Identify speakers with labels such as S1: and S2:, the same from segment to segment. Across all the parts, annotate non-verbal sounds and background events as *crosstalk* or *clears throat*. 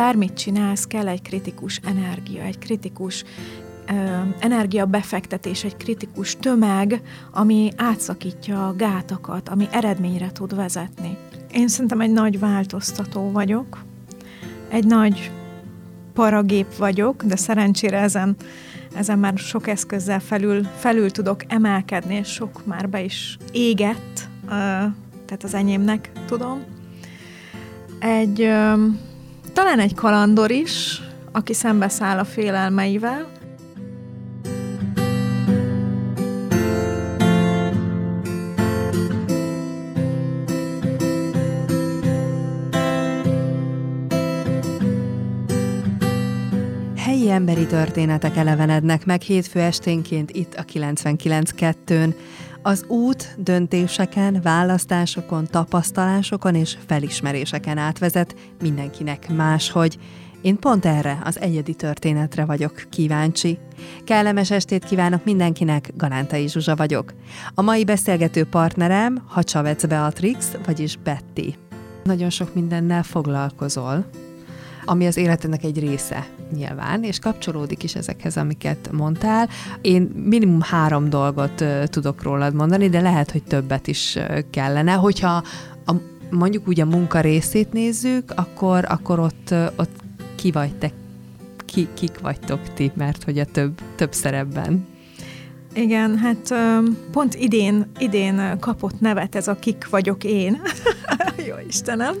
S1: bármit csinálsz, kell egy kritikus energia, egy kritikus energiabefektetés, egy kritikus tömeg, ami átszakítja a gátakat, ami eredményre tud vezetni. Én szerintem egy nagy változtató vagyok, egy nagy paragép vagyok, de szerencsére ezen, ezen már sok eszközzel felül, felül tudok emelkedni, és sok már be is égett, tehát az enyémnek tudom. Egy, talán egy kalandor is, aki szembeszáll a félelmeivel,
S2: emberi történetek elevenednek meg hétfő esténként itt a 99.2-n. Az út döntéseken, választásokon, tapasztalásokon és felismeréseken átvezet mindenkinek máshogy. Én pont erre, az egyedi történetre vagyok kíváncsi. Kellemes estét kívánok mindenkinek, Galántai Zsuzsa vagyok. A mai beszélgető partnerem Hacsavec Beatrix, vagyis Betty. Nagyon sok mindennel foglalkozol, ami az életednek egy része nyilván, és kapcsolódik is ezekhez, amiket mondtál. Én minimum három dolgot tudok rólad mondani, de lehet, hogy többet is kellene. Hogyha a, mondjuk úgy a munka részét nézzük, akkor, akkor ott, ott ki vagy te, ki, kik vagytok ti, mert hogy a több, több szerepben.
S1: Igen, hát pont idén, idén kapott nevet ez a kik vagyok én. *laughs* Jó Istenem.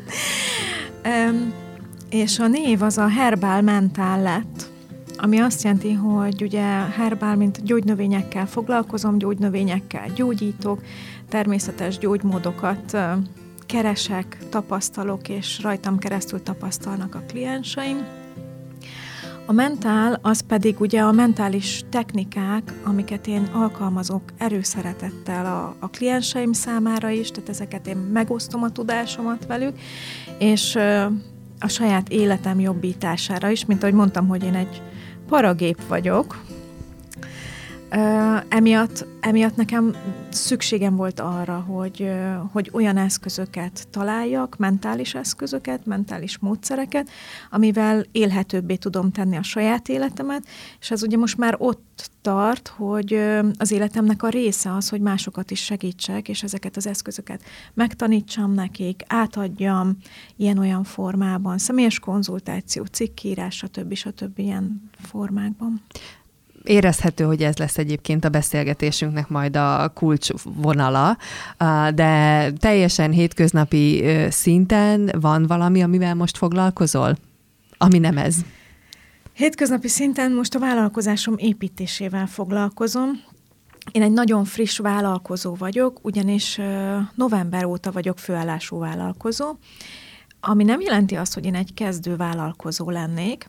S1: És a név az a herbál mentál lett, ami azt jelenti, hogy ugye herbál, mint gyógynövényekkel foglalkozom, gyógynövényekkel gyógyítok, természetes gyógymódokat keresek, tapasztalok, és rajtam keresztül tapasztalnak a klienseim. A mentál az pedig ugye a mentális technikák, amiket én alkalmazok erőszeretettel a, a klienseim számára is, tehát ezeket én megosztom a tudásomat velük, és a saját életem jobbítására is, mint ahogy mondtam, hogy én egy paragép vagyok, Uh, emiatt, emiatt nekem szükségem volt arra, hogy, hogy olyan eszközöket találjak, mentális eszközöket, mentális módszereket, amivel élhetőbbé tudom tenni a saját életemet, és ez ugye most már ott tart, hogy az életemnek a része az, hogy másokat is segítsek, és ezeket az eszközöket megtanítsam nekik, átadjam ilyen-olyan formában, személyes konzultáció, cikkírás, stb. stb. ilyen formákban
S2: érezhető, hogy ez lesz egyébként a beszélgetésünknek majd a kulcs de teljesen hétköznapi szinten van valami, amivel most foglalkozol, ami nem ez?
S1: Hétköznapi szinten most a vállalkozásom építésével foglalkozom. Én egy nagyon friss vállalkozó vagyok, ugyanis november óta vagyok főállású vállalkozó, ami nem jelenti azt, hogy én egy kezdő vállalkozó lennék,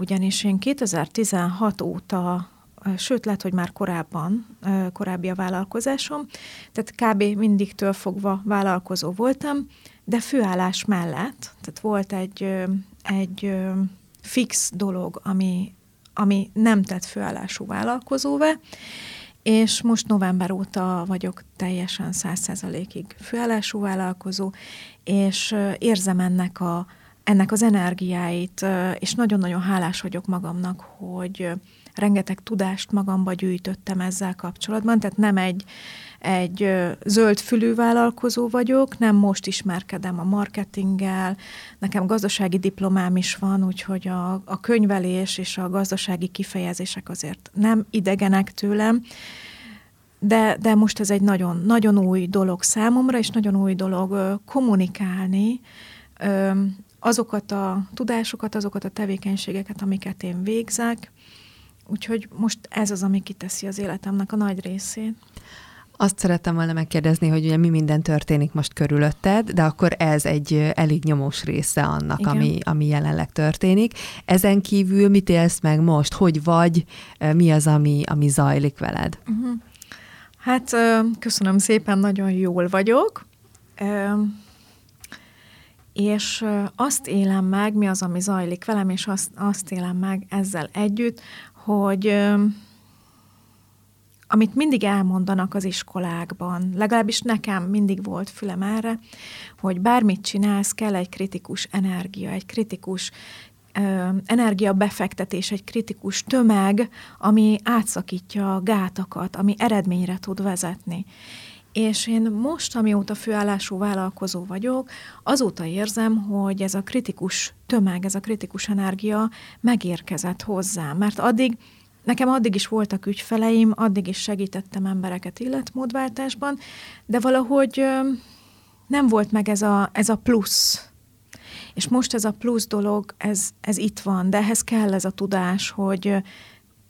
S1: ugyanis én 2016 óta, sőt lehet, hogy már korábban, korábbi a vállalkozásom, tehát kb. mindigtől fogva vállalkozó voltam, de főállás mellett, tehát volt egy, egy fix dolog, ami, ami nem tett főállású vállalkozóvá, és most november óta vagyok teljesen száz százalékig főállású vállalkozó, és érzem ennek a, ennek az energiáit, és nagyon-nagyon hálás vagyok magamnak, hogy rengeteg tudást magamba gyűjtöttem ezzel kapcsolatban, tehát nem egy, egy zöldfülű vállalkozó vagyok, nem most ismerkedem a marketinggel, nekem gazdasági diplomám is van, úgyhogy a, a könyvelés és a gazdasági kifejezések azért nem idegenek tőlem, de, de most ez egy nagyon, nagyon új dolog számomra, és nagyon új dolog kommunikálni azokat a tudásokat, azokat a tevékenységeket, amiket én végzek. Úgyhogy most ez az, ami kiteszi az életemnek a nagy részét.
S2: Azt szerettem volna megkérdezni, hogy ugye mi minden történik most körülötted, de akkor ez egy elég nyomós része annak, ami, ami jelenleg történik. Ezen kívül mit élsz meg most? Hogy vagy? Mi az, ami, ami zajlik veled? Uh-huh.
S1: Hát köszönöm szépen, nagyon jól vagyok és azt élem meg, mi az, ami zajlik velem, és azt, azt élem meg ezzel együtt, hogy amit mindig elmondanak az iskolákban, legalábbis nekem mindig volt fülem erre, hogy bármit csinálsz, kell egy kritikus energia, egy kritikus energiabefektetés, egy kritikus tömeg, ami átszakítja a gátakat, ami eredményre tud vezetni. És én most, amióta főállású vállalkozó vagyok, azóta érzem, hogy ez a kritikus tömeg, ez a kritikus energia megérkezett hozzám. Mert addig, nekem addig is voltak ügyfeleim, addig is segítettem embereket illetmódváltásban, de valahogy nem volt meg ez a, ez a plusz. És most ez a plusz dolog, ez, ez itt van, de ehhez kell ez a tudás, hogy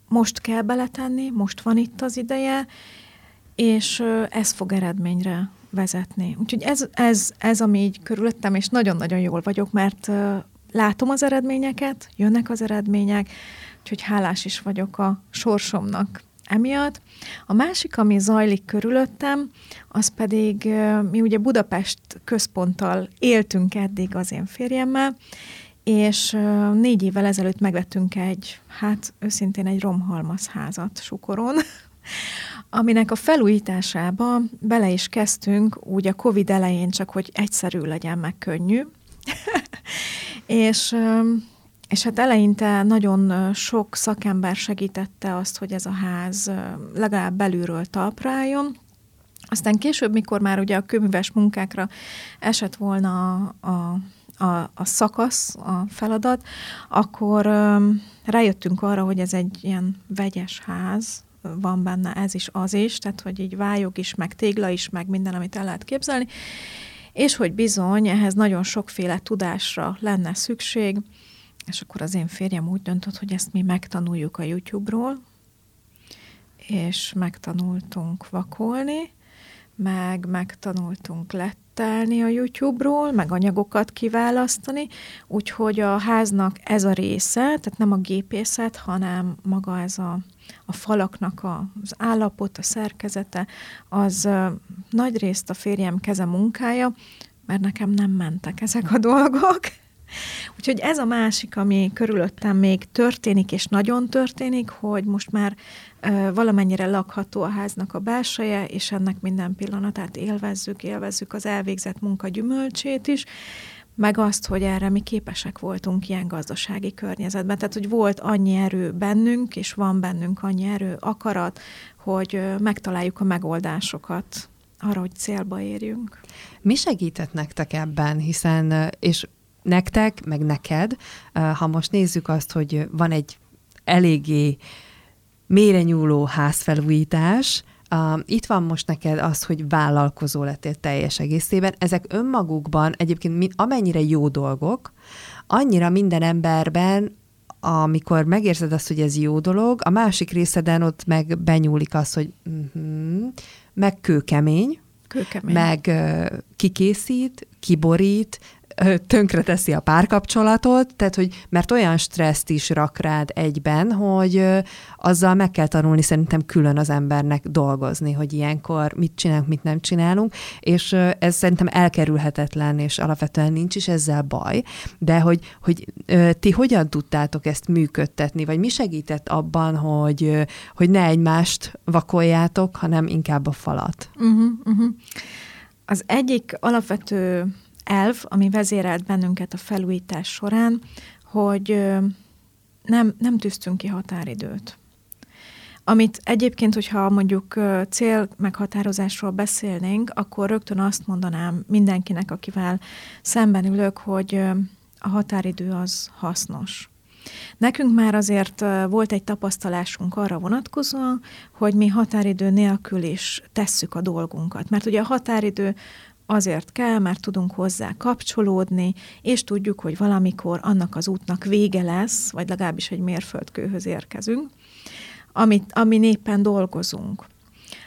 S1: most kell beletenni, most van itt az ideje, és ez fog eredményre vezetni. Úgyhogy ez, ez, ez ami így körülöttem, és nagyon-nagyon jól vagyok, mert látom az eredményeket, jönnek az eredmények, úgyhogy hálás is vagyok a sorsomnak emiatt. A másik, ami zajlik körülöttem, az pedig, mi ugye Budapest központtal éltünk eddig az én férjemmel, és négy évvel ezelőtt megvettünk egy, hát őszintén egy romhalmaz házat Sukoron, aminek a felújításába bele is kezdtünk, úgy a Covid elején csak, hogy egyszerű legyen, meg könnyű. *laughs* és, és hát eleinte nagyon sok szakember segítette azt, hogy ez a ház legalább belülről talpra aztán később, mikor már ugye a kőműves munkákra esett volna a, a a, a szakasz, a feladat, akkor rájöttünk arra, hogy ez egy ilyen vegyes ház, van benne ez is, az is, tehát hogy így vályog is, meg tégla is, meg minden, amit el lehet képzelni, és hogy bizony ehhez nagyon sokféle tudásra lenne szükség, és akkor az én férjem úgy döntött, hogy ezt mi megtanuljuk a YouTube-ról, és megtanultunk vakolni, meg megtanultunk lettelni a YouTube-ról, meg anyagokat kiválasztani, úgyhogy a háznak ez a része, tehát nem a gépészet, hanem maga ez a a falaknak a, az állapot, a szerkezete, az nagy részt a férjem keze munkája, mert nekem nem mentek ezek a dolgok. Úgyhogy ez a másik, ami körülöttem még történik, és nagyon történik, hogy most már ö, valamennyire lakható a háznak a belseje, és ennek minden pillanatát élvezzük, élvezzük az elvégzett munka gyümölcsét is, meg azt, hogy erre mi képesek voltunk ilyen gazdasági környezetben. Tehát, hogy volt annyi erő bennünk, és van bennünk annyi erő, akarat, hogy megtaláljuk a megoldásokat arra, hogy célba érjünk.
S2: Mi segített nektek ebben, hiszen, és nektek, meg neked, ha most nézzük azt, hogy van egy eléggé mélyre nyúló házfelújítás, Uh, itt van most neked az, hogy vállalkozó lettél teljes egészében. Ezek önmagukban egyébként amennyire jó dolgok, annyira minden emberben amikor megérzed azt, hogy ez jó dolog, a másik részeden ott meg benyúlik az, hogy uh-huh, meg kőkemény,
S1: kőkemény.
S2: meg uh, kikészít, kiborít, tönkre teszi a párkapcsolatot, tehát hogy mert olyan stresszt is rak rád egyben, hogy azzal meg kell tanulni szerintem külön az embernek dolgozni, hogy ilyenkor mit csinálunk, mit nem csinálunk, és ez szerintem elkerülhetetlen, és alapvetően nincs is ezzel baj, de hogy, hogy ti hogyan tudtátok ezt működtetni, vagy mi segített abban, hogy, hogy ne egymást vakoljátok, hanem inkább a falat? Uh-huh, uh-huh.
S1: Az egyik alapvető elv, ami vezérelt bennünket a felújítás során, hogy nem, nem tűztünk ki határidőt. Amit egyébként, hogyha mondjuk cél meghatározásról beszélnénk, akkor rögtön azt mondanám mindenkinek, akivel szemben ülök, hogy a határidő az hasznos. Nekünk már azért volt egy tapasztalásunk arra vonatkozóan, hogy mi határidő nélkül is tesszük a dolgunkat. Mert ugye a határidő azért kell, mert tudunk hozzá kapcsolódni, és tudjuk, hogy valamikor annak az útnak vége lesz, vagy legalábbis egy mérföldkőhöz érkezünk, amit, ami éppen dolgozunk.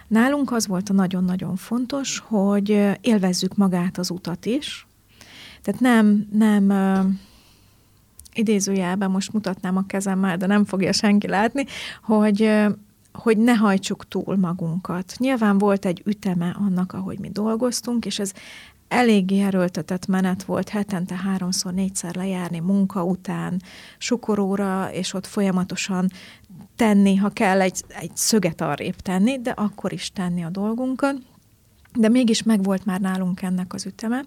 S1: Nálunk az volt a nagyon-nagyon fontos, hogy élvezzük magát az utat is. Tehát nem, nem idézőjelben most mutatnám a kezemmel, de nem fogja senki látni, hogy hogy ne hajtsuk túl magunkat. Nyilván volt egy üteme annak, ahogy mi dolgoztunk, és ez eléggé erőltetett menet volt hetente háromszor, négyszer lejárni munka után, sukoróra, és ott folyamatosan tenni, ha kell egy, egy szöget arrébb tenni, de akkor is tenni a dolgunkat. de mégis megvolt már nálunk ennek az üteme,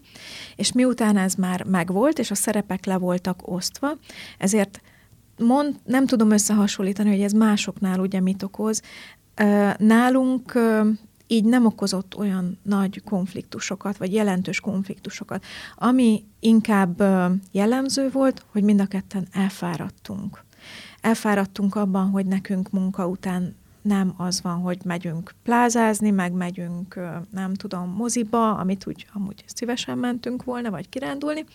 S1: és miután ez már megvolt, és a szerepek le voltak osztva, ezért mond, nem tudom összehasonlítani, hogy ez másoknál ugye mit okoz. Nálunk így nem okozott olyan nagy konfliktusokat, vagy jelentős konfliktusokat. Ami inkább jellemző volt, hogy mind a ketten elfáradtunk. Elfáradtunk abban, hogy nekünk munka után nem az van, hogy megyünk plázázni, meg megyünk, nem tudom, moziba, amit úgy amúgy szívesen mentünk volna, vagy kirándulni,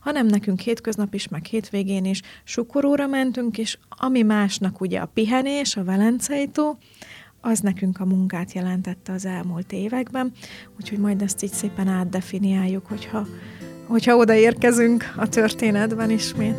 S1: hanem nekünk hétköznap is, meg hétvégén is sukoróra mentünk, és ami másnak ugye a pihenés, a Velencei tó, az nekünk a munkát jelentette az elmúlt években, úgyhogy majd ezt így szépen átdefiniáljuk, hogyha, hogyha odaérkezünk a történetben ismét.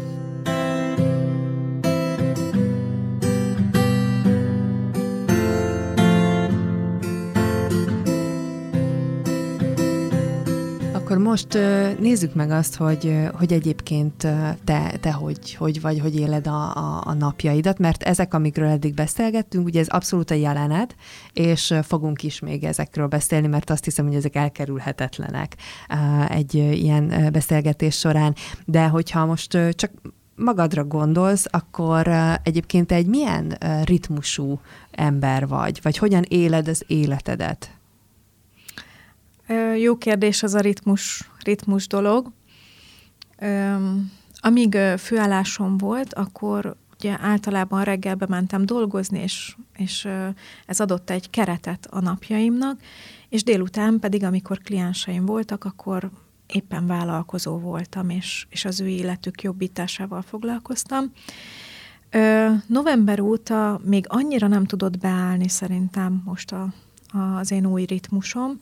S2: Most nézzük meg azt, hogy, hogy egyébként te, te hogy, hogy vagy, hogy éled a, a, a napjaidat, mert ezek, amikről eddig beszélgettünk, ugye ez abszolút a jelened, és fogunk is még ezekről beszélni, mert azt hiszem, hogy ezek elkerülhetetlenek egy ilyen beszélgetés során. De hogyha most csak magadra gondolsz, akkor egyébként egy milyen ritmusú ember vagy, vagy hogyan éled az életedet?
S1: Jó kérdés az a ritmus, ritmus dolog. Amíg főállásom volt, akkor ugye általában reggelbe mentem dolgozni, és, és ez adott egy keretet a napjaimnak, és délután pedig, amikor klienseim voltak, akkor éppen vállalkozó voltam, és, és az ő életük jobbításával foglalkoztam. November óta még annyira nem tudott beállni szerintem most a, a, az én új ritmusom,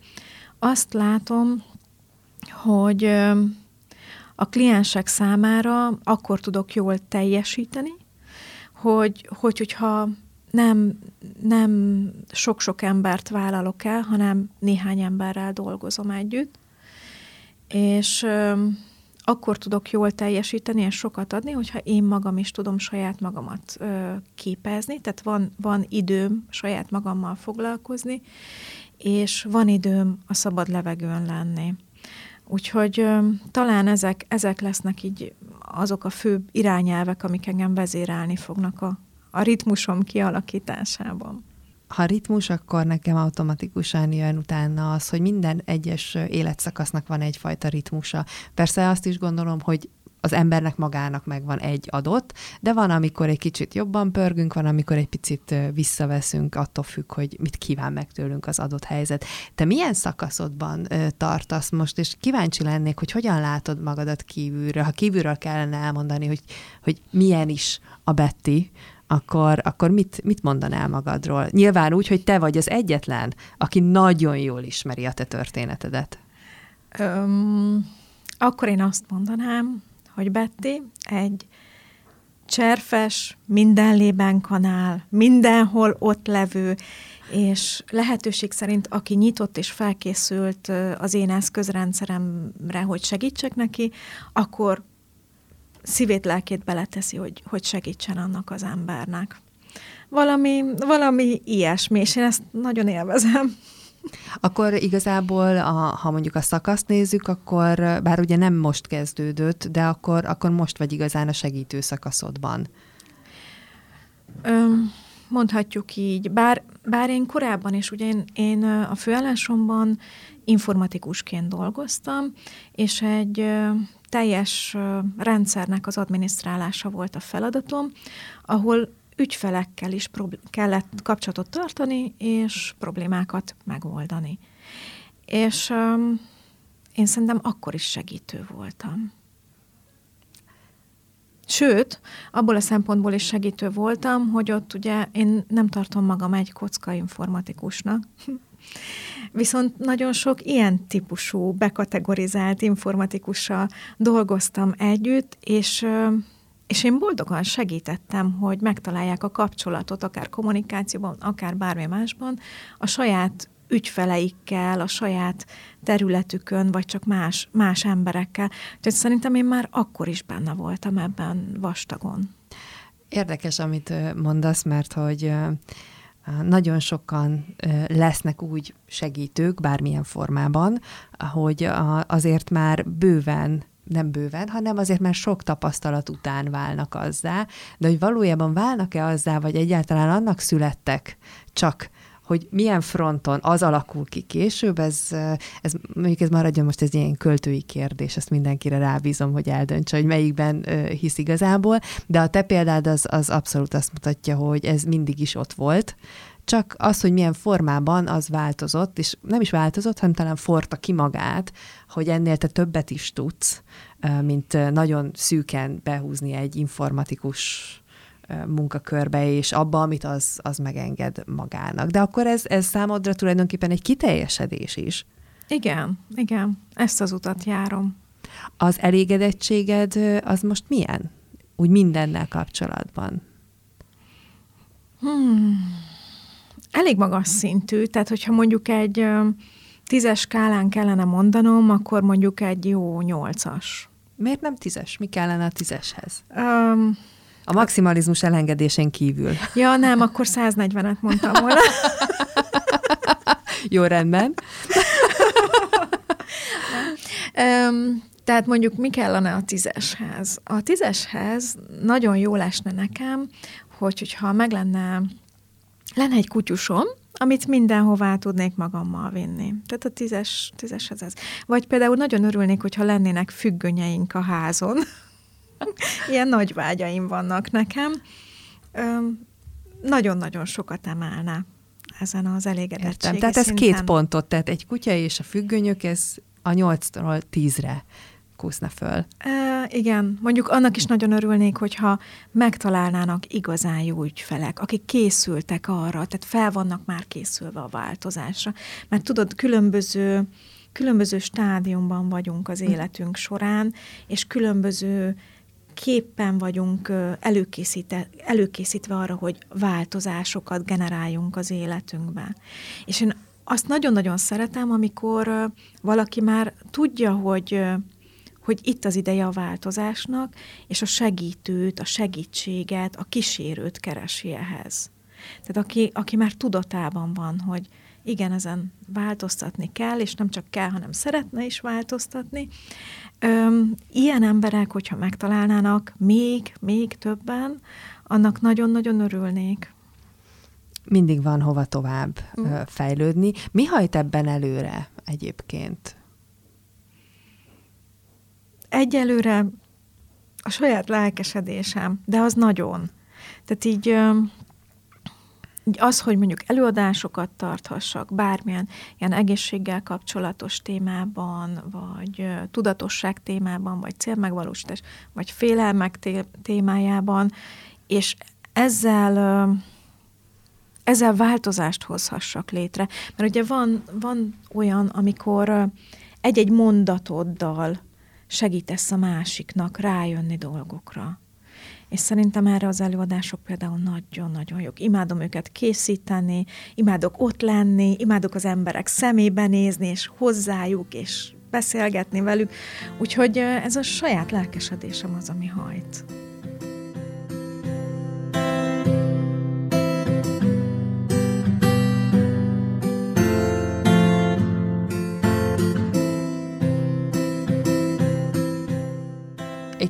S1: azt látom, hogy a kliensek számára akkor tudok jól teljesíteni, hogy, hogy hogyha nem, nem sok-sok embert vállalok el, hanem néhány emberrel dolgozom együtt, és akkor tudok jól teljesíteni és sokat adni, hogyha én magam is tudom saját magamat ö, képezni, tehát van, van időm saját magammal foglalkozni, és van időm a szabad levegőn lenni. Úgyhogy ö, talán ezek, ezek lesznek így azok a fő irányelvek, amik engem vezérelni fognak a, a ritmusom kialakításában
S2: ha ritmus, akkor nekem automatikusan jön utána az, hogy minden egyes életszakasznak van egyfajta ritmusa. Persze azt is gondolom, hogy az embernek magának megvan egy adott, de van, amikor egy kicsit jobban pörgünk, van, amikor egy picit visszaveszünk, attól függ, hogy mit kíván meg tőlünk az adott helyzet. Te milyen szakaszodban tartasz most, és kíváncsi lennék, hogy hogyan látod magadat kívülről, ha kívülről kellene elmondani, hogy, hogy milyen is a Betty, akkor, akkor mit, mit mondanál magadról? Nyilván úgy, hogy te vagy az egyetlen, aki nagyon jól ismeri a te történetedet.
S1: Um, akkor én azt mondanám, hogy Betty egy cserfes, minden kanál, mindenhol ott levő, és lehetőség szerint, aki nyitott és felkészült az én eszközrendszeremre, hogy segítsek neki, akkor szívét, lelkét beleteszi, hogy, hogy segítsen annak az embernek. Valami, valami ilyesmi, és én ezt nagyon élvezem.
S2: Akkor igazából, a, ha mondjuk a szakaszt nézzük, akkor bár ugye nem most kezdődött, de akkor, akkor most vagy igazán a segítő szakaszodban.
S1: Öm, mondhatjuk így. Bár, bár én korábban is, ugye én, én a főállásomban informatikusként dolgoztam, és egy teljes rendszernek az adminisztrálása volt a feladatom, ahol ügyfelekkel is kellett kapcsolatot tartani, és problémákat megoldani. És um, én szerintem akkor is segítő voltam. Sőt, abból a szempontból is segítő voltam, hogy ott ugye én nem tartom magam egy kocka informatikusnak, *laughs* Viszont nagyon sok ilyen típusú, bekategorizált informatikussal dolgoztam együtt, és és én boldogan segítettem, hogy megtalálják a kapcsolatot, akár kommunikációban, akár bármi másban, a saját ügyfeleikkel, a saját területükön, vagy csak más, más emberekkel. Tehát szerintem én már akkor is benne voltam ebben vastagon.
S2: Érdekes, amit mondasz, mert hogy nagyon sokan lesznek úgy segítők, bármilyen formában, hogy azért már bőven nem bőven, hanem azért már sok tapasztalat után válnak azzá, de hogy valójában válnak-e azzá, vagy egyáltalán annak születtek csak hogy milyen fronton az alakul ki később, ez, ez mondjuk ez maradjon most ez ilyen költői kérdés, ezt mindenkire rábízom, hogy eldöntse, hogy melyikben hisz igazából, de a te példád az, az abszolút azt mutatja, hogy ez mindig is ott volt, csak az, hogy milyen formában az változott, és nem is változott, hanem talán forta ki magát, hogy ennél te többet is tudsz, mint nagyon szűken behúzni egy informatikus munkakörbe, és abba, amit az, az megenged magának. De akkor ez, ez számodra tulajdonképpen egy kiteljesedés is.
S1: Igen, igen, ezt az utat járom.
S2: Az elégedettséged az most milyen? Úgy mindennel kapcsolatban.
S1: Hmm. Elég magas szintű, tehát hogyha mondjuk egy tízes skálán kellene mondanom, akkor mondjuk egy jó nyolcas.
S2: Miért nem tízes? Mi kellene a tízeshez? Um, a maximalizmus elengedésén kívül.
S1: Ja, nem, akkor 140-et mondtam volna.
S2: Jó, rendben.
S1: um, tehát mondjuk mi kellene a tízeshez? A tízeshez nagyon jó lesne nekem, hogy, hogyha meg lenne, lenne egy kutyusom, amit mindenhová tudnék magammal vinni. Tehát a tízes, tízeshez ez. Vagy például nagyon örülnék, hogyha lennének függönyeink a házon. *laughs* Ilyen nagy vágyaim vannak nekem. nagyon-nagyon sokat emelne ezen az elégedettségi
S2: Tehát ez két pontot, tehát egy kutya és a függönyök, ez a nyolctól tízre kúszna föl.
S1: E, igen, mondjuk annak is nagyon örülnék, hogyha megtalálnának igazán jó ügyfelek, akik készültek arra, tehát fel vannak már készülve a változásra. Mert tudod, különböző, különböző stádiumban vagyunk az hm. életünk során, és különböző képpen vagyunk előkészítve arra, hogy változásokat generáljunk az életünkben. És én azt nagyon-nagyon szeretem, amikor valaki már tudja, hogy hogy itt az ideje a változásnak, és a segítőt, a segítséget, a kísérőt keresi ehhez. Tehát aki, aki már tudatában van, hogy igen, ezen változtatni kell, és nem csak kell, hanem szeretne is változtatni. Öm, ilyen emberek, hogyha megtalálnának még, még többen, annak nagyon-nagyon örülnék.
S2: Mindig van hova tovább mm. fejlődni. Mi hajt ebben előre egyébként?
S1: Egyelőre a saját lelkesedésem, de az nagyon. Tehát így az, hogy mondjuk előadásokat tarthassak bármilyen ilyen egészséggel kapcsolatos témában, vagy tudatosság témában, vagy célmegvalósítás, vagy félelmek témájában, és ezzel ezzel változást hozhassak létre. Mert ugye van, van olyan, amikor egy-egy mondatoddal segítesz a másiknak rájönni dolgokra. És szerintem erre az előadások például nagyon-nagyon jók. Imádom őket készíteni, imádok ott lenni, imádok az emberek szemébe nézni, és hozzájuk, és beszélgetni velük. Úgyhogy ez a saját lelkesedésem az, ami hajt.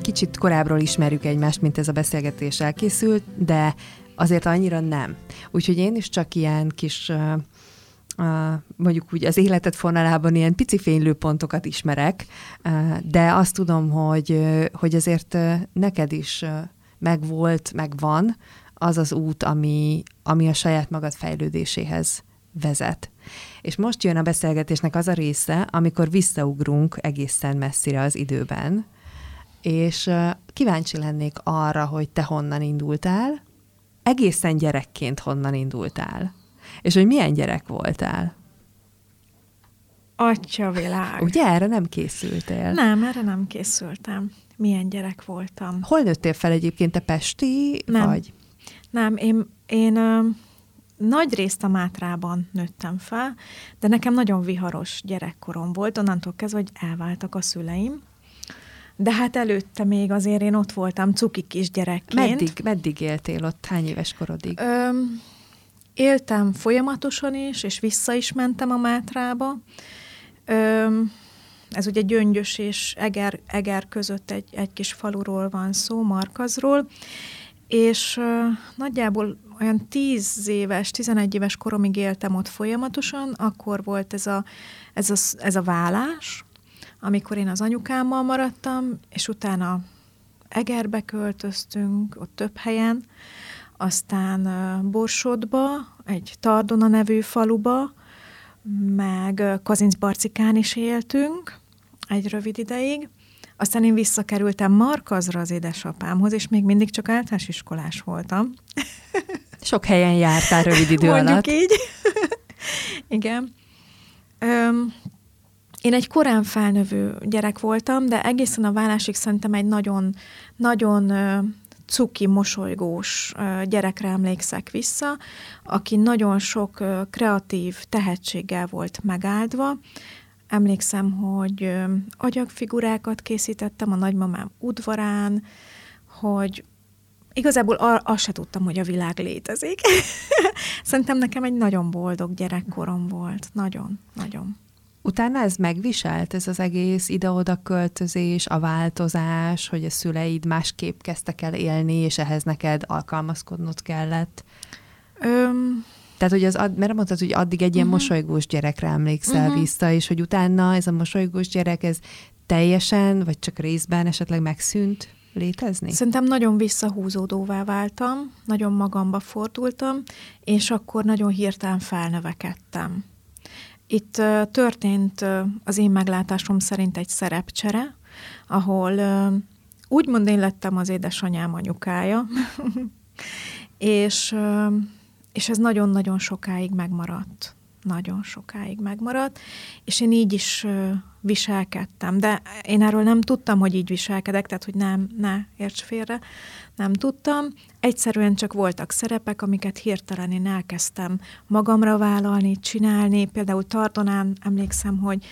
S2: Kicsit korábbról ismerjük egymást, mint ez a beszélgetés elkészült, de azért annyira nem. Úgyhogy én is csak ilyen kis uh, uh, mondjuk úgy az életet fonalában ilyen pici fénylőpontokat ismerek, de azt tudom, hogy, hogy azért neked is megvolt, megvan az az út, ami, ami a saját magad fejlődéséhez vezet. És most jön a beszélgetésnek az a része, amikor visszaugrunk egészen messzire az időben, és kíváncsi lennék arra, hogy te honnan indultál, egészen gyerekként honnan indultál, és hogy milyen gyerek voltál.
S1: Atya világ.
S2: Ugye erre nem készültél?
S1: Nem, erre nem készültem. Milyen gyerek voltam.
S2: Hol nőttél fel egyébként, te pesti
S1: nem.
S2: vagy?
S1: Nem, én, én ö, nagy részt a Mátrában nőttem fel, de nekem nagyon viharos gyerekkorom volt, onnantól kezdve, hogy elváltak a szüleim, de hát előtte még azért én ott voltam cuki kisgyerekként.
S2: Meddig, meddig éltél ott? Hány éves korodig? Öm,
S1: éltem folyamatosan is, és vissza is mentem a Mátrába. Ö, ez ugye Gyöngyös és Eger, Eger között egy, egy kis faluról van szó, Markazról, és ö, nagyjából olyan 10 éves, 11 éves koromig éltem ott folyamatosan, akkor volt ez a, ez a, ez a vállás, amikor én az anyukámmal maradtam, és utána Egerbe költöztünk, ott több helyen, aztán Borsodba, egy Tardona nevű faluba, meg Kazincbarcikán is éltünk egy rövid ideig, aztán én visszakerültem Markazra az édesapámhoz, és még mindig csak általános iskolás voltam. *laughs*
S2: Sok helyen jártál rövid idő
S1: Mondjuk
S2: alatt.
S1: így. *laughs* Igen. Öm, én egy korán felnövő gyerek voltam, de egészen a vállásig szerintem egy nagyon, nagyon cuki, mosolygós gyerekre emlékszek vissza, aki nagyon sok kreatív tehetséggel volt megáldva. Emlékszem, hogy agyagfigurákat készítettem a nagymamám udvarán, hogy igazából azt se tudtam, hogy a világ létezik. *laughs* Szerintem nekem egy nagyon boldog gyerekkorom volt. Nagyon, nagyon.
S2: Utána ez megviselt, ez az egész ide-oda költözés, a változás, hogy a szüleid másképp kezdtek el élni, és ehhez neked alkalmazkodnod kellett? Öm... Tehát, hogy az, mert mondtad, hogy addig egy ilyen uh-huh. mosolygós gyerekre emlékszel uh-huh. vissza, és hogy utána ez a mosolygós gyerek, ez teljesen, vagy csak részben esetleg megszűnt létezni?
S1: Szerintem nagyon visszahúzódóvá váltam, nagyon magamba fordultam, és akkor nagyon hirtelen felnövekedtem. Itt történt az én meglátásom szerint egy szerepcsere, ahol úgymond én lettem az édesanyám anyukája, *laughs* és, és ez nagyon-nagyon sokáig megmaradt. Nagyon sokáig megmaradt, és én így is viselkedtem, de én erről nem tudtam, hogy így viselkedek, tehát hogy nem, ne érts félre, nem tudtam. Egyszerűen csak voltak szerepek, amiket hirtelen én elkezdtem magamra vállalni, csinálni. Például Tardonán emlékszem, hogy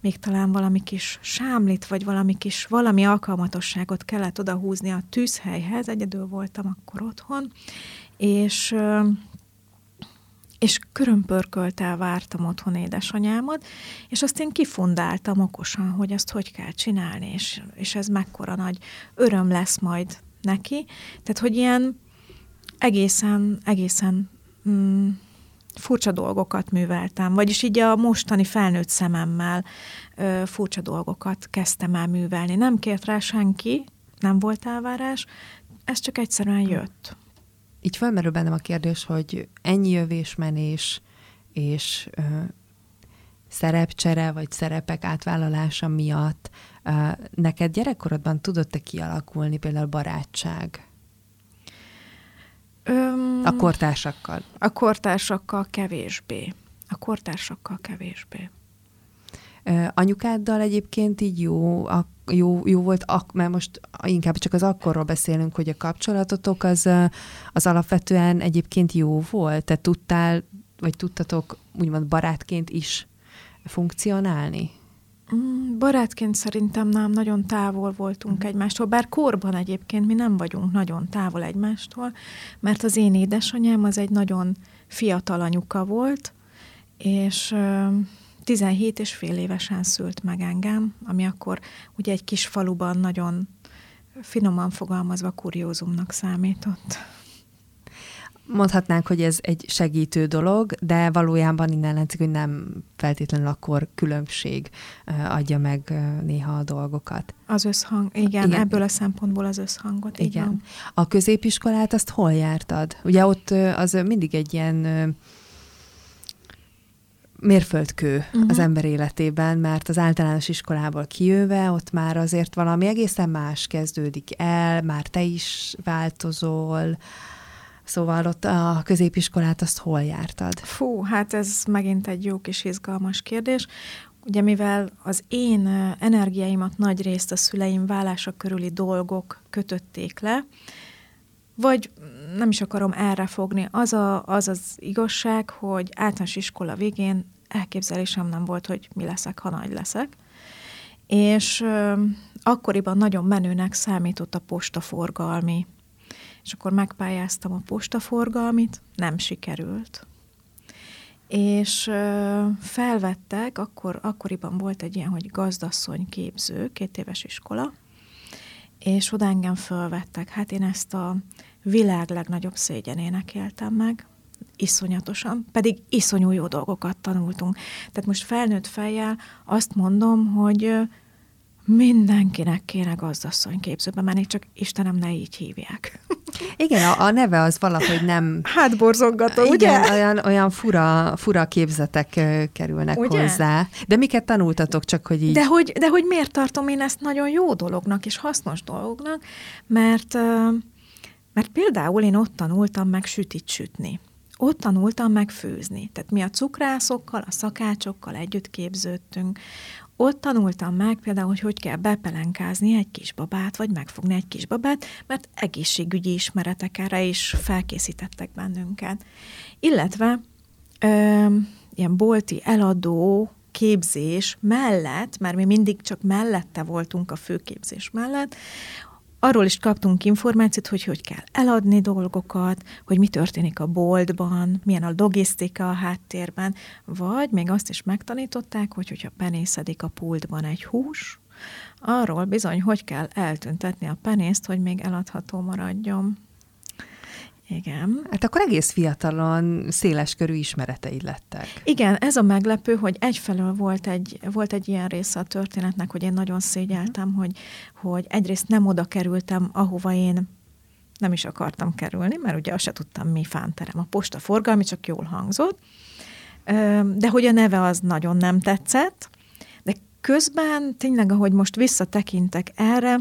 S1: még talán valami kis sámlit, vagy valami kis, valami alkalmatosságot kellett odahúzni a tűzhelyhez, egyedül voltam akkor otthon, és és körömpörköltel vártam otthon édesanyámat, és azt én kifundáltam okosan, hogy azt hogy kell csinálni, és, és ez mekkora nagy öröm lesz majd neki. Tehát, hogy ilyen egészen, egészen mm, furcsa dolgokat műveltem, vagyis így a mostani felnőtt szememmel ö, furcsa dolgokat kezdtem el művelni. Nem kért rá senki, nem volt elvárás, ez csak egyszerűen jött
S2: így felmerül bennem a kérdés, hogy ennyi jövésmenés és ö, szerepcsere vagy szerepek átvállalása miatt ö, neked gyerekkorodban tudott-e kialakulni például barátság? Öm, a kortársakkal?
S1: A kortársakkal kevésbé. A kortársakkal kevésbé.
S2: Anyukáddal egyébként így jó, a, jó, jó volt, ak, mert most inkább csak az akkorról beszélünk, hogy a kapcsolatotok az, az alapvetően egyébként jó volt? Te tudtál, vagy tudtatok úgymond barátként is funkcionálni?
S1: Mm, barátként szerintem nem nagyon távol voltunk mm. egymástól, bár korban egyébként mi nem vagyunk nagyon távol egymástól, mert az én édesanyám az egy nagyon fiatal anyuka volt, és 17 és fél évesen szült meg engem, ami akkor ugye egy kis faluban nagyon finoman fogalmazva kuriózumnak számított.
S2: Mondhatnánk, hogy ez egy segítő dolog, de valójában innen látszik, hogy nem feltétlenül akkor különbség adja meg néha a dolgokat.
S1: Az összhang, igen, igen. ebből a szempontból az összhangot. Igen.
S2: A középiskolát azt hol jártad? Ugye ott az mindig egy ilyen mérföldkő uh-huh. az ember életében, mert az általános iskolából kijöve ott már azért valami egészen más kezdődik el, már te is változol, Szóval ott a középiskolát azt hol jártad?
S1: Fú, hát ez megint egy jó kis izgalmas kérdés. Ugye mivel az én energiáimat nagy részt a szüleim vállása körüli dolgok kötötték le, vagy nem is akarom erre fogni. Az, a, az az igazság, hogy általános iskola végén elképzelésem nem volt, hogy mi leszek, ha nagy leszek. És ö, akkoriban nagyon menőnek számított a postaforgalmi és akkor megpályáztam a postaforgalmit, nem sikerült. És ö, felvettek, akkor, akkoriban volt egy ilyen, hogy gazdasszony képző, két éves iskola, és oda engem fölvettek. Hát én ezt a világ legnagyobb szégyenének éltem meg, iszonyatosan, pedig iszonyú jó dolgokat tanultunk. Tehát most felnőtt fejjel azt mondom, hogy mindenkinek kéne gazdasszony képzőbe menni, csak Istenem, ne így hívják. *laughs*
S2: Igen, a, a neve az valahogy nem...
S1: Hát borzongató,
S2: ugye?
S1: Igen,
S2: olyan, olyan fura, fura képzetek kerülnek ugye? hozzá. De miket tanultatok, csak hogy így...
S1: De hogy, de hogy miért tartom én ezt nagyon jó dolognak és hasznos dolognak, mert, mert például én ott tanultam meg sütit sütni ott tanultam meg főzni. Tehát mi a cukrászokkal, a szakácsokkal együtt képződtünk. Ott tanultam meg például, hogy hogy kell bepelenkázni egy kisbabát, vagy megfogni egy kisbabát, mert egészségügyi ismeretek erre is felkészítettek bennünket. Illetve ö, ilyen bolti eladó képzés mellett, mert mi mindig csak mellette voltunk a főképzés mellett, arról is kaptunk információt, hogy hogy kell eladni dolgokat, hogy mi történik a boltban, milyen a logisztika a háttérben, vagy még azt is megtanították, hogy hogyha penészedik a pultban egy hús, arról bizony, hogy kell eltüntetni a penészt, hogy még eladható maradjon. Igen.
S2: Hát akkor egész fiatalon széles körű ismereteid lettek.
S1: Igen, ez a meglepő, hogy egyfelől volt egy, volt egy ilyen része a történetnek, hogy én nagyon szégyeltem, hogy, hogy egyrészt nem oda kerültem, ahova én nem is akartam kerülni, mert ugye azt se tudtam, mi fánterem. A posta forgalmi csak jól hangzott, de hogy a neve az nagyon nem tetszett, de közben tényleg, ahogy most visszatekintek erre,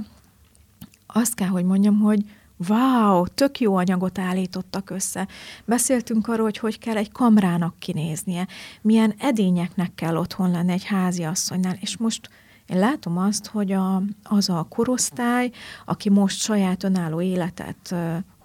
S1: azt kell, hogy mondjam, hogy Wow, tök jó anyagot állítottak össze. Beszéltünk arról, hogy hogy kell egy kamrának kinéznie, milyen edényeknek kell otthon lenni egy házi asszonynál, és most én látom azt, hogy a, az a korosztály, aki most saját önálló életet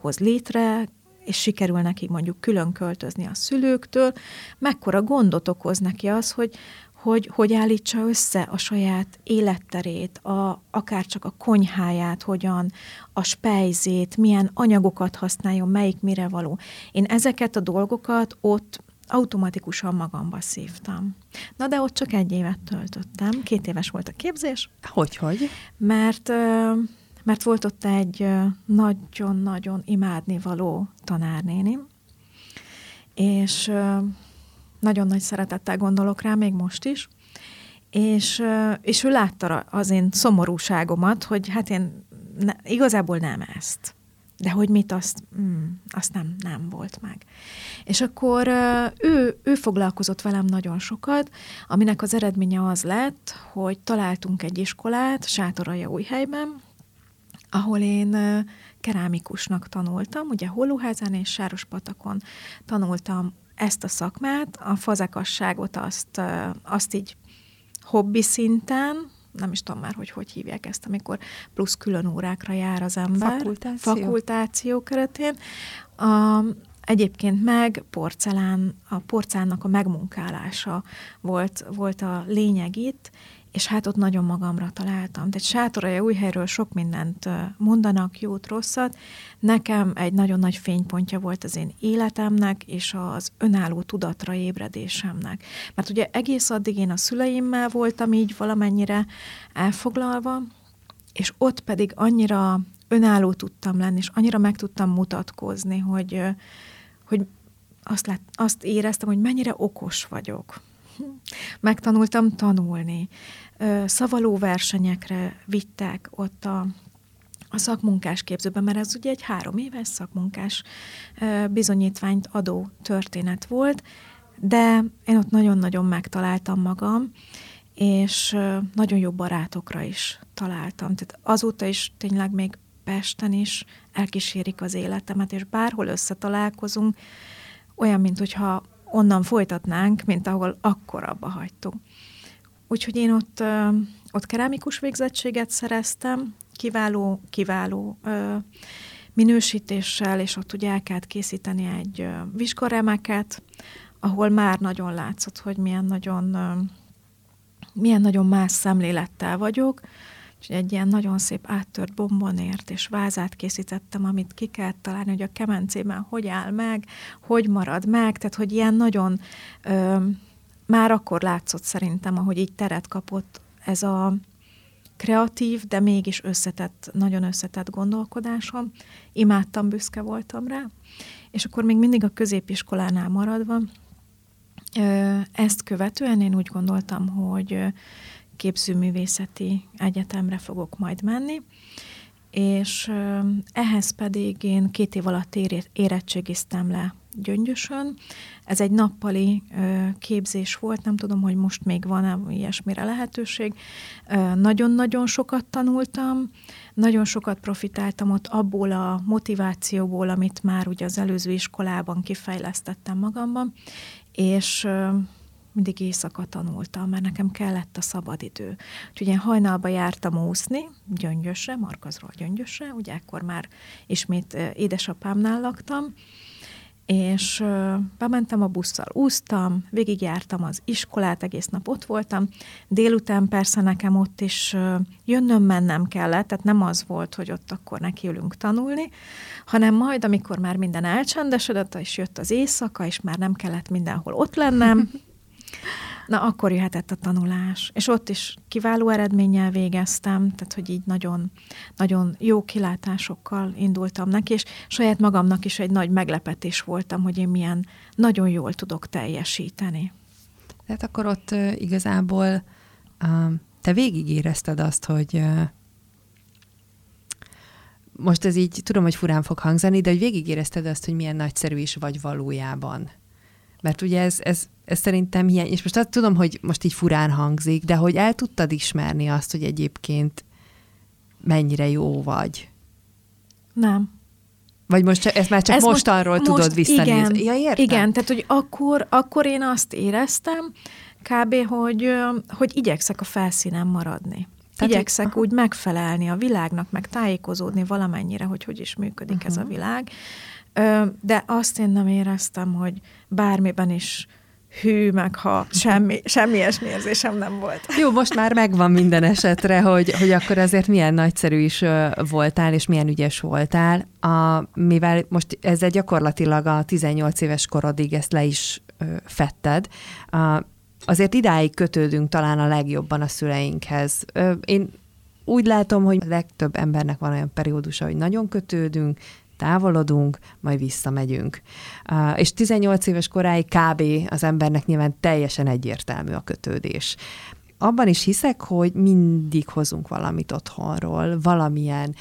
S1: hoz létre, és sikerül neki mondjuk külön költözni a szülőktől, mekkora gondot okoz neki az, hogy, hogy, hogy állítsa össze a saját életterét, a, akár csak a konyháját, hogyan, a spejzét, milyen anyagokat használjon, melyik mire való. Én ezeket a dolgokat ott automatikusan magamba szívtam. Na de ott csak egy évet töltöttem, két éves volt a képzés.
S2: Hogy, hogy?
S1: Mert, mert volt ott egy nagyon-nagyon imádni való tanárnéni, és nagyon nagy szeretettel gondolok rá, még most is. És, és ő látta az én szomorúságomat, hogy hát én ne, igazából nem ezt. De hogy mit, azt, mm, azt nem, nem volt meg. És akkor ő, ő foglalkozott velem nagyon sokat, aminek az eredménye az lett, hogy találtunk egy iskolát Sátoraja újhelyben, ahol én kerámikusnak tanultam, ugye Hollóházán és Sárospatakon tanultam ezt a szakmát, a fazekasságot azt, azt így hobbi szinten, nem is tudom már, hogy hogy hívják ezt, amikor plusz külön órákra jár az ember.
S2: Fakultáció.
S1: Fakultáció keretén. A, egyébként meg porcelán, a porcánnak a megmunkálása volt, volt a lényeg itt, és hát ott nagyon magamra találtam. Tehát Sátoraja helyről sok mindent mondanak, jót, rosszat. Nekem egy nagyon nagy fénypontja volt az én életemnek, és az önálló tudatra ébredésemnek. Mert ugye egész addig én a szüleimmel voltam így valamennyire elfoglalva, és ott pedig annyira önálló tudtam lenni, és annyira meg tudtam mutatkozni, hogy, hogy azt, lát, azt éreztem, hogy mennyire okos vagyok Megtanultam tanulni. Szavaló versenyekre vittek ott a, a szakmunkás képzőben, mert ez ugye egy három éves szakmunkás bizonyítványt adó történet volt, de én ott nagyon-nagyon megtaláltam magam, és nagyon jó barátokra is találtam. Tehát azóta is tényleg még Pesten is elkísérik az életemet, és bárhol összetalálkozunk, olyan, mint hogyha onnan folytatnánk, mint ahol akkor abba hagytuk. Úgyhogy én ott, ott kerámikus végzettséget szereztem, kiváló, kiváló minősítéssel, és ott ugye el kellett készíteni egy vizsgaremeket, ahol már nagyon látszott, hogy milyen nagyon, milyen nagyon más szemlélettel vagyok, és egy ilyen nagyon szép áttört bombonért, és vázát készítettem, amit ki kell találni, hogy a kemencében hogy áll meg, hogy marad meg, tehát hogy ilyen nagyon, ö, már akkor látszott szerintem, ahogy így teret kapott ez a kreatív, de mégis összetett, nagyon összetett gondolkodásom. Imádtam, büszke voltam rá. És akkor még mindig a középiskolánál maradva, ezt követően én úgy gondoltam, hogy képzőművészeti egyetemre fogok majd menni, és ehhez pedig én két év alatt érettségiztem le Gyöngyösön. Ez egy nappali képzés volt, nem tudom, hogy most még van-e ilyesmire lehetőség. Nagyon-nagyon sokat tanultam, nagyon sokat profitáltam ott abból a motivációból, amit már ugye az előző iskolában kifejlesztettem magamban, és mindig éjszaka tanultam, mert nekem kellett a szabadidő. Úgyhogy én hajnalba jártam úszni, Gyöngyösre, Markazról Gyöngyösre, ugye ekkor már ismét édesapámnál laktam, és bementem a busszal, úsztam, végigjártam az iskolát, egész nap ott voltam. Délután persze nekem ott is jönnöm, mennem kellett, tehát nem az volt, hogy ott akkor nekiülünk tanulni, hanem majd, amikor már minden elcsendesedett, és jött az éjszaka, és már nem kellett mindenhol ott lennem, *laughs* Na, akkor jöhetett a tanulás. És ott is kiváló eredménnyel végeztem, tehát hogy így nagyon, nagyon jó kilátásokkal indultam neki, és saját magamnak is egy nagy meglepetés voltam, hogy én milyen nagyon jól tudok teljesíteni.
S2: Tehát akkor ott igazából te végigérezted azt, hogy most ez így, tudom, hogy furán fog hangzani, de hogy végigérezted azt, hogy milyen nagyszerű is vagy valójában. Mert ugye ez, ez, ez szerintem hiány, és most azt tudom, hogy most így furán hangzik, de hogy el tudtad ismerni azt, hogy egyébként mennyire jó vagy.
S1: Nem.
S2: Vagy most ezt már csak ez mostanról most, tudod most, visszanézni.
S1: Igen, ja, igen, tehát hogy akkor, akkor én azt éreztem, kb., hogy, hogy igyekszek a felszínen maradni. Tehát, igyekszek hogy, úgy megfelelni a világnak, meg tájékozódni valamennyire, hogy hogy is működik uh-huh. ez a világ. De azt én nem éreztem, hogy bármiben is hű, meg ha semmi, semmi ilyesmi érzésem nem volt.
S2: Jó, most már megvan minden esetre, hogy, hogy akkor azért milyen nagyszerű is voltál, és milyen ügyes voltál. A, mivel most ezzel gyakorlatilag a 18 éves korodig ezt le is fetted, a, azért idáig kötődünk talán a legjobban a szüleinkhez. Én úgy látom, hogy a legtöbb embernek van olyan periódusa, hogy nagyon kötődünk, távolodunk, majd visszamegyünk. És 18 éves koráig kb. az embernek nyilván teljesen egyértelmű a kötődés. Abban is hiszek, hogy mindig hozunk valamit otthonról, valamilyen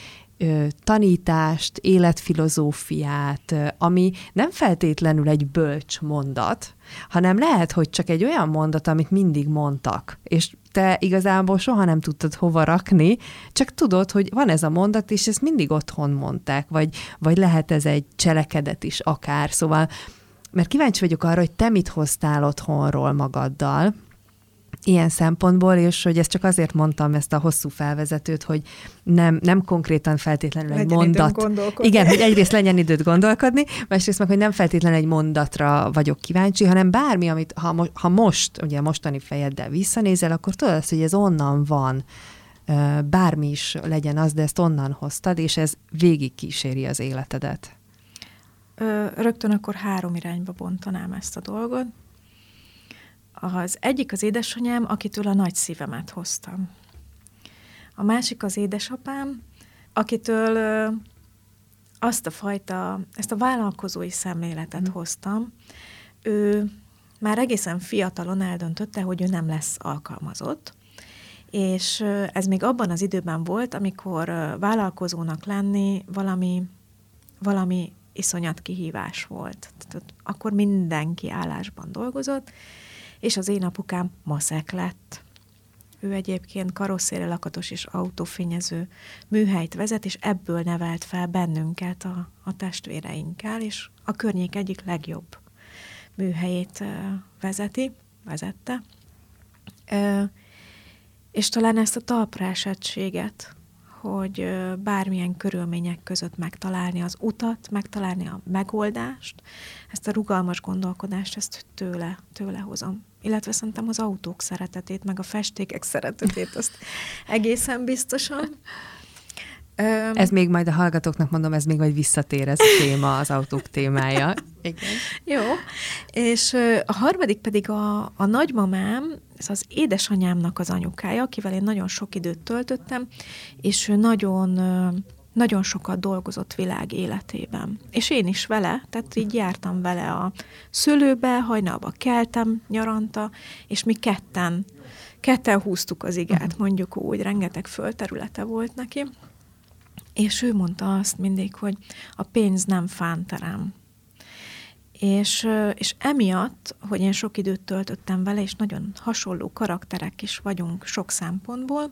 S2: tanítást, életfilozófiát, ami nem feltétlenül egy bölcs mondat, hanem lehet, hogy csak egy olyan mondat, amit mindig mondtak, és te igazából soha nem tudtad hova rakni, csak tudod, hogy van ez a mondat, és ezt mindig otthon mondták, vagy, vagy lehet ez egy cselekedet is akár, szóval mert kíváncsi vagyok arra, hogy te mit hoztál otthonról magaddal, ilyen szempontból, és hogy ezt csak azért mondtam ezt a hosszú felvezetőt, hogy nem, nem konkrétan feltétlenül legyen egy mondat. Igen, hogy egyrészt legyen időt gondolkodni, másrészt meg, hogy nem feltétlenül egy mondatra vagyok kíváncsi, hanem bármi, amit ha, mo- ha most, ugye mostani fejeddel visszanézel, akkor tudod azt, hogy ez onnan van, bármi is legyen az, de ezt onnan hoztad, és ez végig kíséri az életedet.
S1: Rögtön akkor három irányba bontanám ezt a dolgot. Az egyik az édesanyám, akitől a nagy szívemet hoztam. A másik az édesapám, akitől azt a fajta, ezt a vállalkozói szemléletet mm. hoztam. Ő már egészen fiatalon eldöntötte, hogy ő nem lesz alkalmazott, és ez még abban az időben volt, amikor vállalkozónak lenni valami, valami iszonyat kihívás volt. Tehát akkor mindenki állásban dolgozott, és az én apukám maszek lett. Ő egyébként karosszére lakatos és autófényező műhelyt vezet, és ebből nevelt fel bennünket a, a testvéreinkkel, és a környék egyik legjobb műhelyét vezeti, vezette. És talán ezt a talpra esettséget hogy bármilyen körülmények között megtalálni az utat, megtalálni a megoldást, ezt a rugalmas gondolkodást, ezt tőle, tőle hozom. Illetve szerintem az autók szeretetét, meg a festékek szeretetét, azt egészen biztosan.
S2: Ez még majd a hallgatóknak mondom, ez még majd visszatér ez a téma, az autók témája.
S1: Igen. Jó. És a harmadik pedig a, a nagymamám, ez az édesanyámnak az anyukája, akivel én nagyon sok időt töltöttem, és ő nagyon nagyon sokat dolgozott világ életében. És én is vele, tehát így jártam vele a szülőbe, hajnalba keltem nyaranta, és mi ketten, ketten húztuk az igát, uh-huh. mondjuk úgy, rengeteg földterülete volt neki. És ő mondta azt mindig, hogy a pénz nem fánterem. És, és emiatt, hogy én sok időt töltöttem vele, és nagyon hasonló karakterek is vagyunk sok szempontból,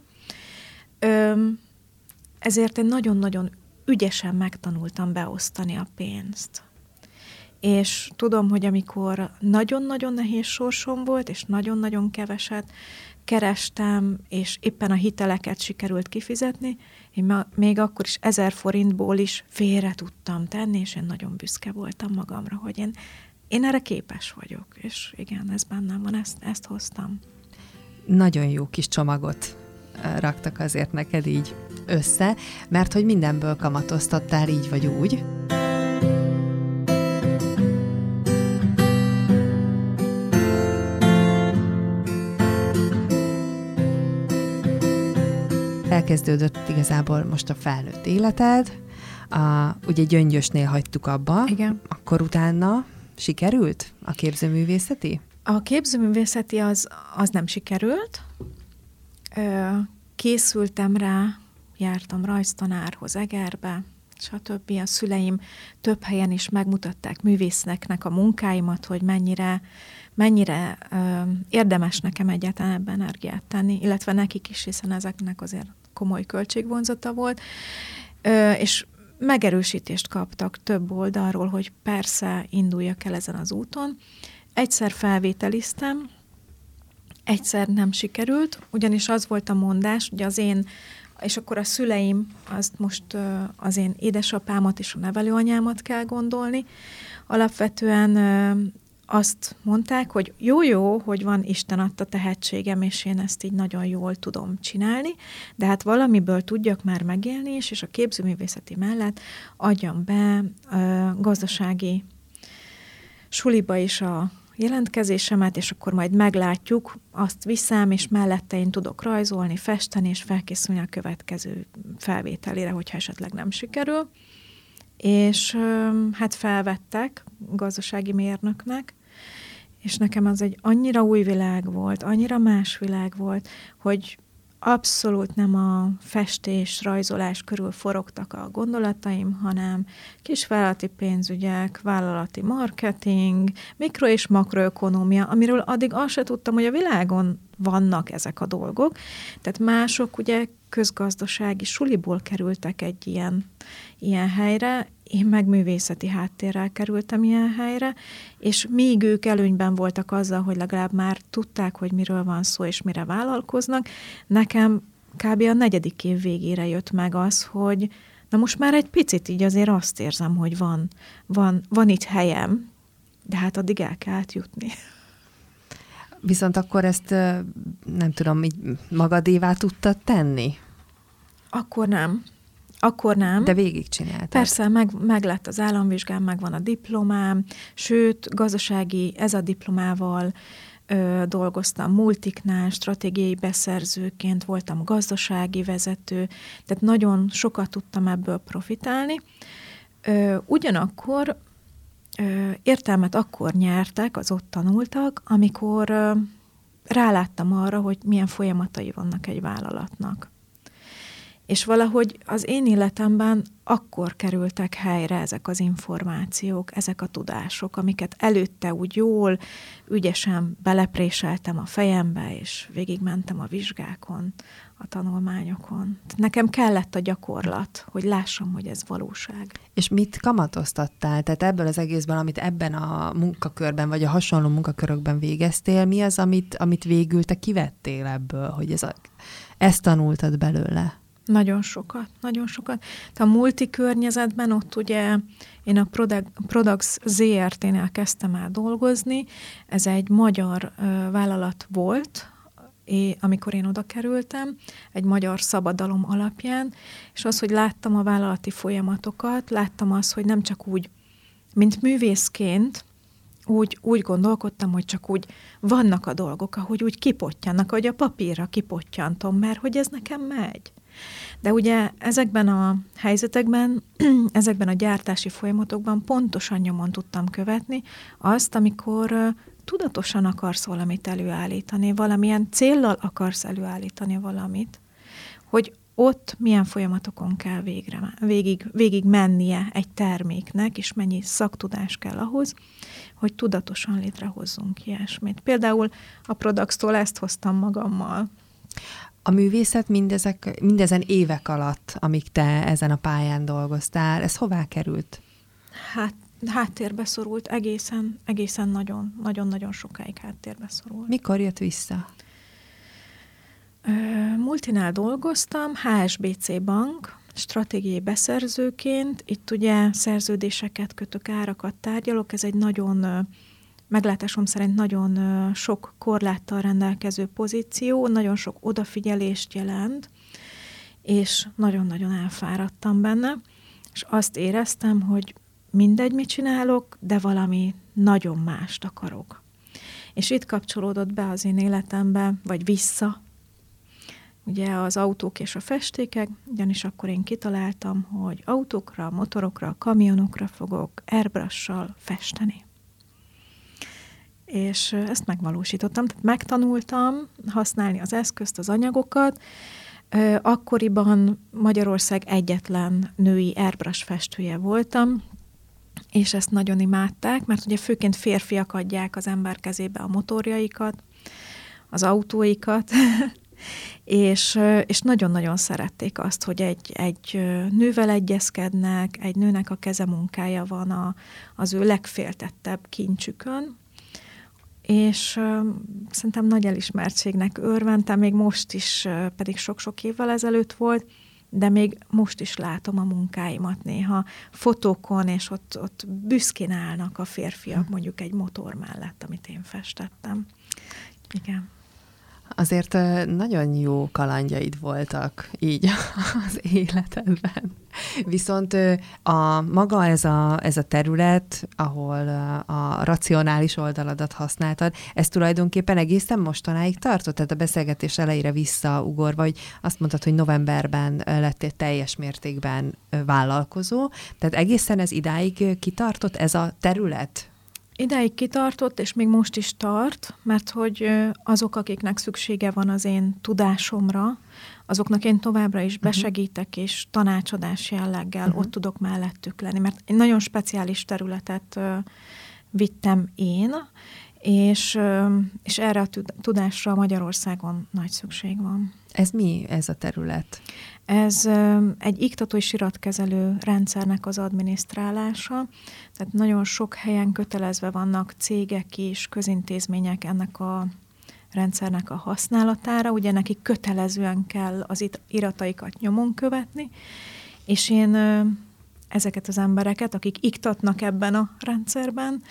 S1: ezért én nagyon-nagyon ügyesen megtanultam beosztani a pénzt. És tudom, hogy amikor nagyon-nagyon nehéz sorsom volt, és nagyon-nagyon keveset kerestem, és éppen a hiteleket sikerült kifizetni, én még akkor is ezer forintból is félre tudtam tenni, és én nagyon büszke voltam magamra, hogy én, én erre képes vagyok, és igen, ez bennem van, ezt, ezt hoztam.
S2: Nagyon jó kis csomagot raktak azért neked így össze, mert hogy mindenből kamatoztattál így vagy úgy. elkezdődött igazából most a felnőtt életed, a, ugye Gyöngyösnél hagytuk abba,
S1: Igen.
S2: akkor utána sikerült a képzőművészeti?
S1: A képzőművészeti az, az nem sikerült. Készültem rá, jártam rajztanárhoz Egerbe, stb. A szüleim több helyen is megmutatták művészeknek a munkáimat, hogy mennyire, mennyire ö, érdemes nekem egyáltalán ebben energiát tenni, illetve nekik is, hiszen ezeknek azért komoly költségvonzata volt, ö, és megerősítést kaptak több oldalról, hogy persze induljak el ezen az úton. Egyszer felvételiztem, egyszer nem sikerült, ugyanis az volt a mondás, hogy az én, és akkor a szüleim, azt most az én édesapámat és a nevelőanyámat kell gondolni, alapvetően azt mondták, hogy jó-jó, hogy van Isten adta tehetségem, és én ezt így nagyon jól tudom csinálni, de hát valamiből tudjak már megélni is, és a képzőművészeti mellett adjam be a gazdasági suliba is a jelentkezésemet, és akkor majd meglátjuk, azt viszem, és mellette én tudok rajzolni, festeni, és felkészülni a következő felvételére, hogyha esetleg nem sikerül. És hát felvettek gazdasági mérnöknek, és nekem az egy annyira új világ volt, annyira más világ volt, hogy abszolút nem a festés, rajzolás körül forogtak a gondolataim, hanem kisvállalati pénzügyek, vállalati marketing, mikro- és makroökonómia, amiről addig azt se tudtam, hogy a világon vannak ezek a dolgok. Tehát mások ugye közgazdasági suliból kerültek egy ilyen, ilyen helyre, én meg művészeti háttérrel kerültem ilyen helyre, és még ők előnyben voltak azzal, hogy legalább már tudták, hogy miről van szó, és mire vállalkoznak, nekem kb. a negyedik év végére jött meg az, hogy na most már egy picit így azért azt érzem, hogy van, van, van itt helyem, de hát addig el kell jutni.
S2: Viszont akkor ezt nem tudom, így magadévá tudtad tenni?
S1: Akkor nem. Akkor nem.
S2: De végigcsináltad.
S1: Persze, meg, meg lett az államvizsgám, megvan a diplomám, sőt, gazdasági, ez a diplomával ö, dolgoztam multiknál, stratégiai beszerzőként, voltam gazdasági vezető, tehát nagyon sokat tudtam ebből profitálni. Ö, ugyanakkor ö, értelmet akkor nyertek az ott tanultak, amikor ö, ráláttam arra, hogy milyen folyamatai vannak egy vállalatnak. És valahogy az én életemben akkor kerültek helyre ezek az információk, ezek a tudások, amiket előtte úgy jól, ügyesen belepréseltem a fejembe, és végigmentem a vizsgákon, a tanulmányokon. Nekem kellett a gyakorlat, hogy lássam, hogy ez valóság.
S2: És mit kamatoztattál? Tehát ebből az egészben, amit ebben a munkakörben, vagy a hasonló munkakörökben végeztél, mi az, amit, amit végül te kivettél ebből, hogy ez a, ezt tanultad belőle?
S1: Nagyon sokat, nagyon sokat. A multi környezetben ott ugye én a Prodax ZRT-nél kezdtem el dolgozni. Ez egy magyar vállalat volt, é, amikor én oda kerültem, egy magyar szabadalom alapján, és az, hogy láttam a vállalati folyamatokat, láttam azt, hogy nem csak úgy, mint művészként, úgy, úgy gondolkodtam, hogy csak úgy vannak a dolgok, ahogy úgy kipottyannak, hogy a papírra kipottyantom, mert hogy ez nekem megy. De ugye ezekben a helyzetekben, *clears throat* ezekben a gyártási folyamatokban pontosan nyomon tudtam követni azt, amikor tudatosan akarsz valamit előállítani, valamilyen céllal akarsz előállítani valamit, hogy ott milyen folyamatokon kell végre, végig, végig mennie egy terméknek, és mennyi szaktudás kell ahhoz, hogy tudatosan létrehozzunk ilyesmit. Például a Prodax-tól ezt hoztam magammal.
S2: A művészet mindezek, mindezen évek alatt, amíg te ezen a pályán dolgoztál, ez hová került?
S1: Hát háttérbe szorult, egészen, egészen nagyon, nagyon-nagyon sokáig háttérbe szorult.
S2: Mikor jött vissza?
S1: Multinál dolgoztam, HSBC Bank, stratégiai beszerzőként. Itt ugye szerződéseket kötök, árakat tárgyalok. Ez egy nagyon, meglátásom szerint nagyon sok korláttal rendelkező pozíció, nagyon sok odafigyelést jelent, és nagyon-nagyon elfáradtam benne, és azt éreztem, hogy mindegy, mit csinálok, de valami nagyon mást akarok. És itt kapcsolódott be az én életembe, vagy vissza, ugye az autók és a festékek, ugyanis akkor én kitaláltam, hogy autókra, motorokra, kamionokra fogok airbrush festeni. És ezt megvalósítottam, tehát megtanultam használni az eszközt, az anyagokat. Akkoriban Magyarország egyetlen női airbrush festője voltam, és ezt nagyon imádták, mert ugye főként férfiak adják az ember kezébe a motorjaikat, az autóikat, *laughs* és, és nagyon-nagyon szerették azt, hogy egy, egy nővel egyezkednek, egy nőnek a keze munkája van a, az ő legféltettebb kincsükön, és szerintem nagy elismertségnek örventem, még most is, pedig sok-sok évvel ezelőtt volt, de még most is látom a munkáimat néha fotókon, és ott, ott büszkén állnak a férfiak hm. mondjuk egy motor mellett, amit én festettem. Igen.
S2: Azért nagyon jó kalandjaid voltak így *laughs* az életedben. Viszont a maga ez a, ez a terület, ahol a racionális oldaladat használtad, ez tulajdonképpen egészen mostanáig tartott? Tehát a beszélgetés elejére visszaugorva, hogy azt mondtad, hogy novemberben lettél teljes mértékben vállalkozó, tehát egészen ez idáig kitartott ez a terület?
S1: Ideig kitartott, és még most is tart, mert hogy azok, akiknek szüksége van az én tudásomra, azoknak én továbbra is mhm. besegítek, és tanácsadás jelleggel uh-huh. ott tudok mellettük lenni. Mert egy nagyon speciális területet uh, vittem én, és, uh, és erre a tudásra Magyarországon nagy szükség van.
S2: Ez mi ez a terület?
S1: Ez egy iktatói siratkezelő rendszernek az adminisztrálása, tehát nagyon sok helyen kötelezve vannak cégek és közintézmények ennek a rendszernek a használatára, ugye nekik kötelezően kell az irataikat nyomon követni, és én ezeket az embereket, akik iktatnak ebben a rendszerben,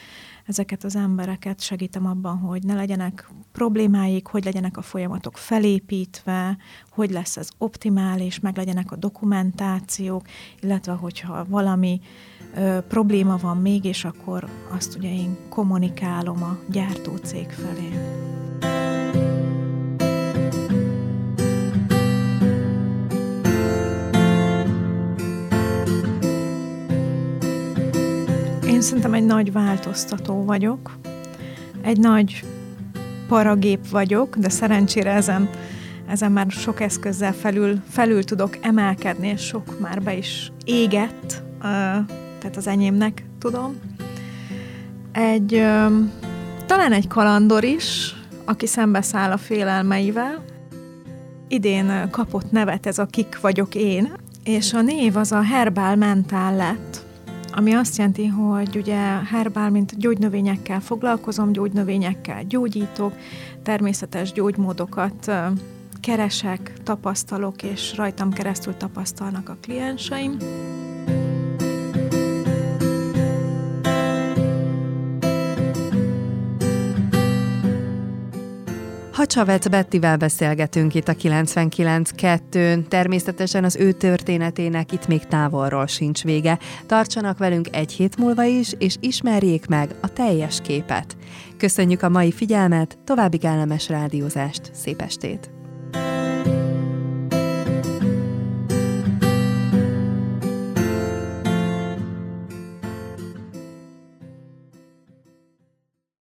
S1: ezeket az embereket segítem abban, hogy ne legyenek problémáik, hogy legyenek a folyamatok felépítve, hogy lesz ez optimális, meg legyenek a dokumentációk, illetve hogyha valami ö, probléma van mégis, akkor azt ugye én kommunikálom a gyártócég felé. Én szerintem egy nagy változtató vagyok, egy nagy paragép vagyok, de szerencsére ezen, ezen már sok eszközzel felül, felül tudok emelkedni, és sok már be is égett, tehát az enyémnek tudom. Egy, talán egy kalandor is, aki szembeszáll a félelmeivel. Idén kapott nevet ez a Kik vagyok én, és a név az a Herbál Mentál lett, ami azt jelenti, hogy ugye herbál, mint gyógynövényekkel foglalkozom, gyógynövényekkel gyógyítok, természetes gyógymódokat keresek, tapasztalok, és rajtam keresztül tapasztalnak a klienseim.
S2: Hacsavec Bettivel beszélgetünk itt a 99.2-n. Természetesen az ő történetének itt még távolról sincs vége. Tartsanak velünk egy hét múlva is, és ismerjék meg a teljes képet. Köszönjük a mai figyelmet, további kellemes rádiózást, szép estét!